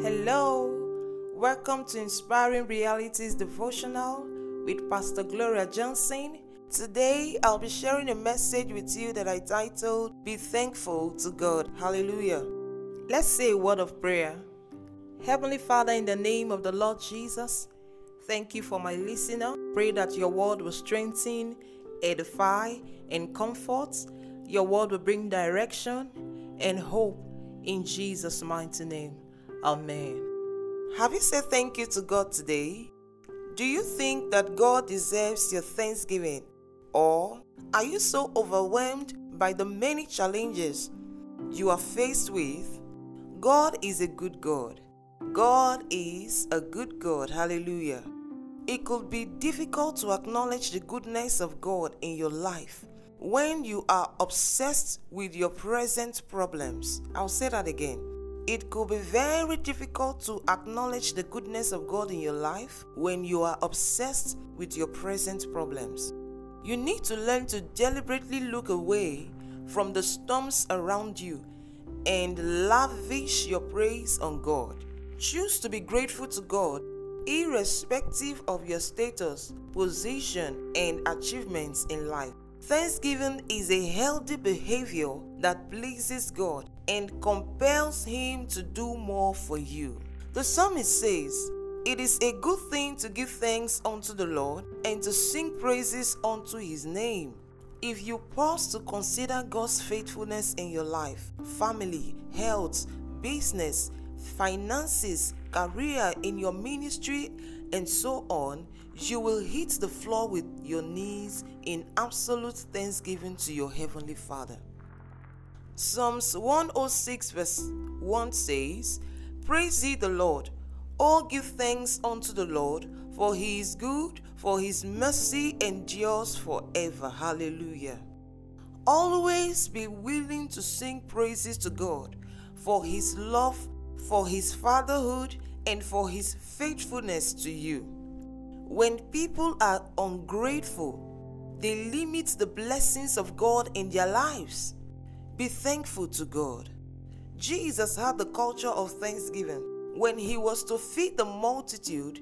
Hello, welcome to Inspiring Realities Devotional with Pastor Gloria Johnson. Today, I'll be sharing a message with you that I titled Be Thankful to God. Hallelujah. Let's say a word of prayer. Heavenly Father, in the name of the Lord Jesus, thank you for my listener. Pray that your word will strengthen, edify, and comfort. Your word will bring direction and hope in Jesus' mighty name. Amen. Have you said thank you to God today? Do you think that God deserves your thanksgiving? Or are you so overwhelmed by the many challenges you are faced with? God is a good God. God is a good God. Hallelujah. It could be difficult to acknowledge the goodness of God in your life when you are obsessed with your present problems. I'll say that again. It could be very difficult to acknowledge the goodness of God in your life when you are obsessed with your present problems. You need to learn to deliberately look away from the storms around you and lavish your praise on God. Choose to be grateful to God irrespective of your status, position, and achievements in life. Thanksgiving is a healthy behavior that pleases God and compels Him to do more for you. The psalmist says, It is a good thing to give thanks unto the Lord and to sing praises unto His name. If you pause to consider God's faithfulness in your life, family, health, business, finances, career, in your ministry, and so on, you will hit the floor with your knees in absolute thanksgiving to your Heavenly Father. Psalms 106, verse 1 says, Praise ye the Lord. All give thanks unto the Lord, for he is good, for his mercy endures forever. Hallelujah. Always be willing to sing praises to God for his love, for his fatherhood, and for his faithfulness to you. When people are ungrateful, they limit the blessings of God in their lives. Be thankful to God. Jesus had the culture of thanksgiving. When he was to feed the multitude,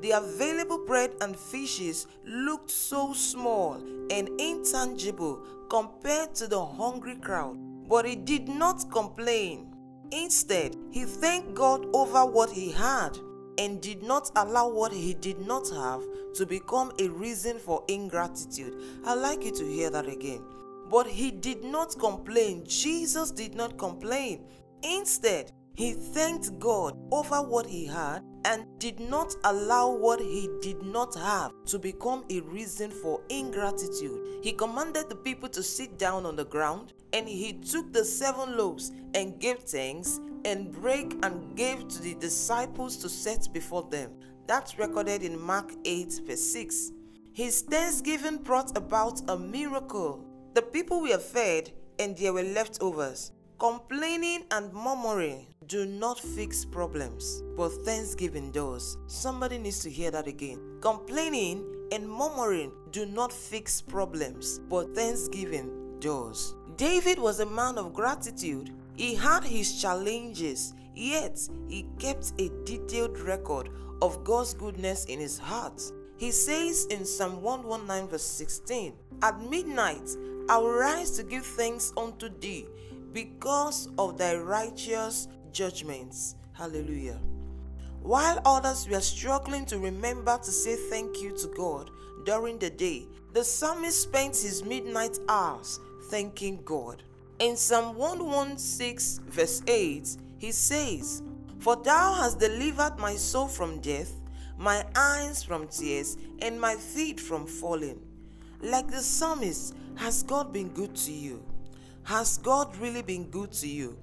the available bread and fishes looked so small and intangible compared to the hungry crowd, but he did not complain. Instead, he thanked God over what he had and did not allow what he did not have to become a reason for ingratitude. I'd like you to hear that again. But he did not complain. Jesus did not complain. Instead, he thanked God over what he had and did not allow what he did not have to become a reason for ingratitude. He commanded the people to sit down on the ground and he took the seven loaves and gave thanks and break and gave to the disciples to set before them. That's recorded in Mark 8, verse 6. His thanksgiving brought about a miracle the people were fed and there were leftovers. Complaining and murmuring do not fix problems, but thanksgiving does. Somebody needs to hear that again. Complaining and murmuring do not fix problems, but thanksgiving does. David was a man of gratitude. He had his challenges, yet he kept a detailed record of God's goodness in his heart. He says in Psalm 119, verse 16, At midnight I will rise to give thanks unto thee because of thy righteous judgments. Hallelujah. While others were struggling to remember to say thank you to God during the day, the psalmist spent his midnight hours thanking God. In Psalm 116, verse 8, he says, For thou hast delivered my soul from death, my eyes from tears, and my feet from falling. Like the psalmist, has God been good to you? Has God really been good to you?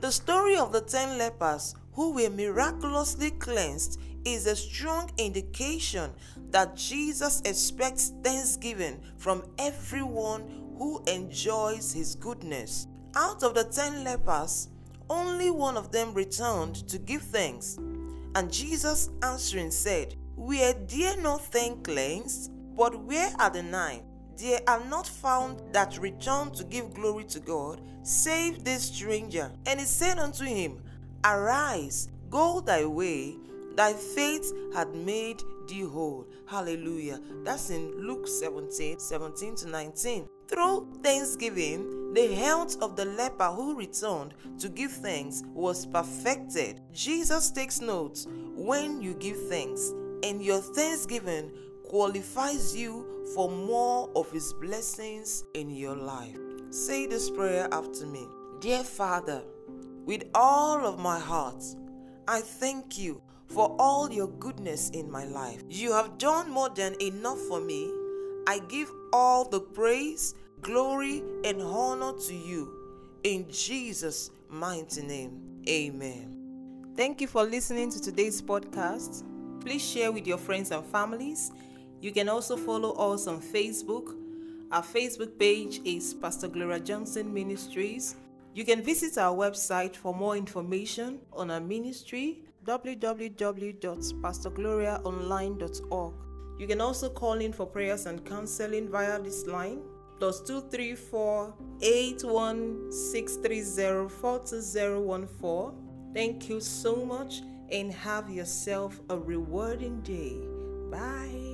The story of the ten lepers who were miraculously cleansed is a strong indication that Jesus expects thanksgiving from everyone who enjoys his goodness. Out of the ten lepers, only one of them returned to give thanks. And Jesus answering said, Were there not ten cleansed? But where are the nine? There are not found that return to give glory to God, save this stranger. And he said unto him, Arise, Go thy way, thy faith had made thee whole. Hallelujah. That's in Luke 17 17 to 19. Through thanksgiving, the health of the leper who returned to give thanks was perfected. Jesus takes notes when you give thanks, and your thanksgiving qualifies you for more of His blessings in your life. Say this prayer after me Dear Father, with all of my heart, I thank you for all your goodness in my life. You have done more than enough for me. I give all the praise, glory, and honor to you. In Jesus' mighty name, amen. Thank you for listening to today's podcast. Please share with your friends and families. You can also follow us on Facebook. Our Facebook page is Pastor Gloria Johnson Ministries. You can visit our website for more information on our ministry www.pastorgloriaonline.org. You can also call in for prayers and counseling via this line plus 234 81630 Thank you so much and have yourself a rewarding day. Bye.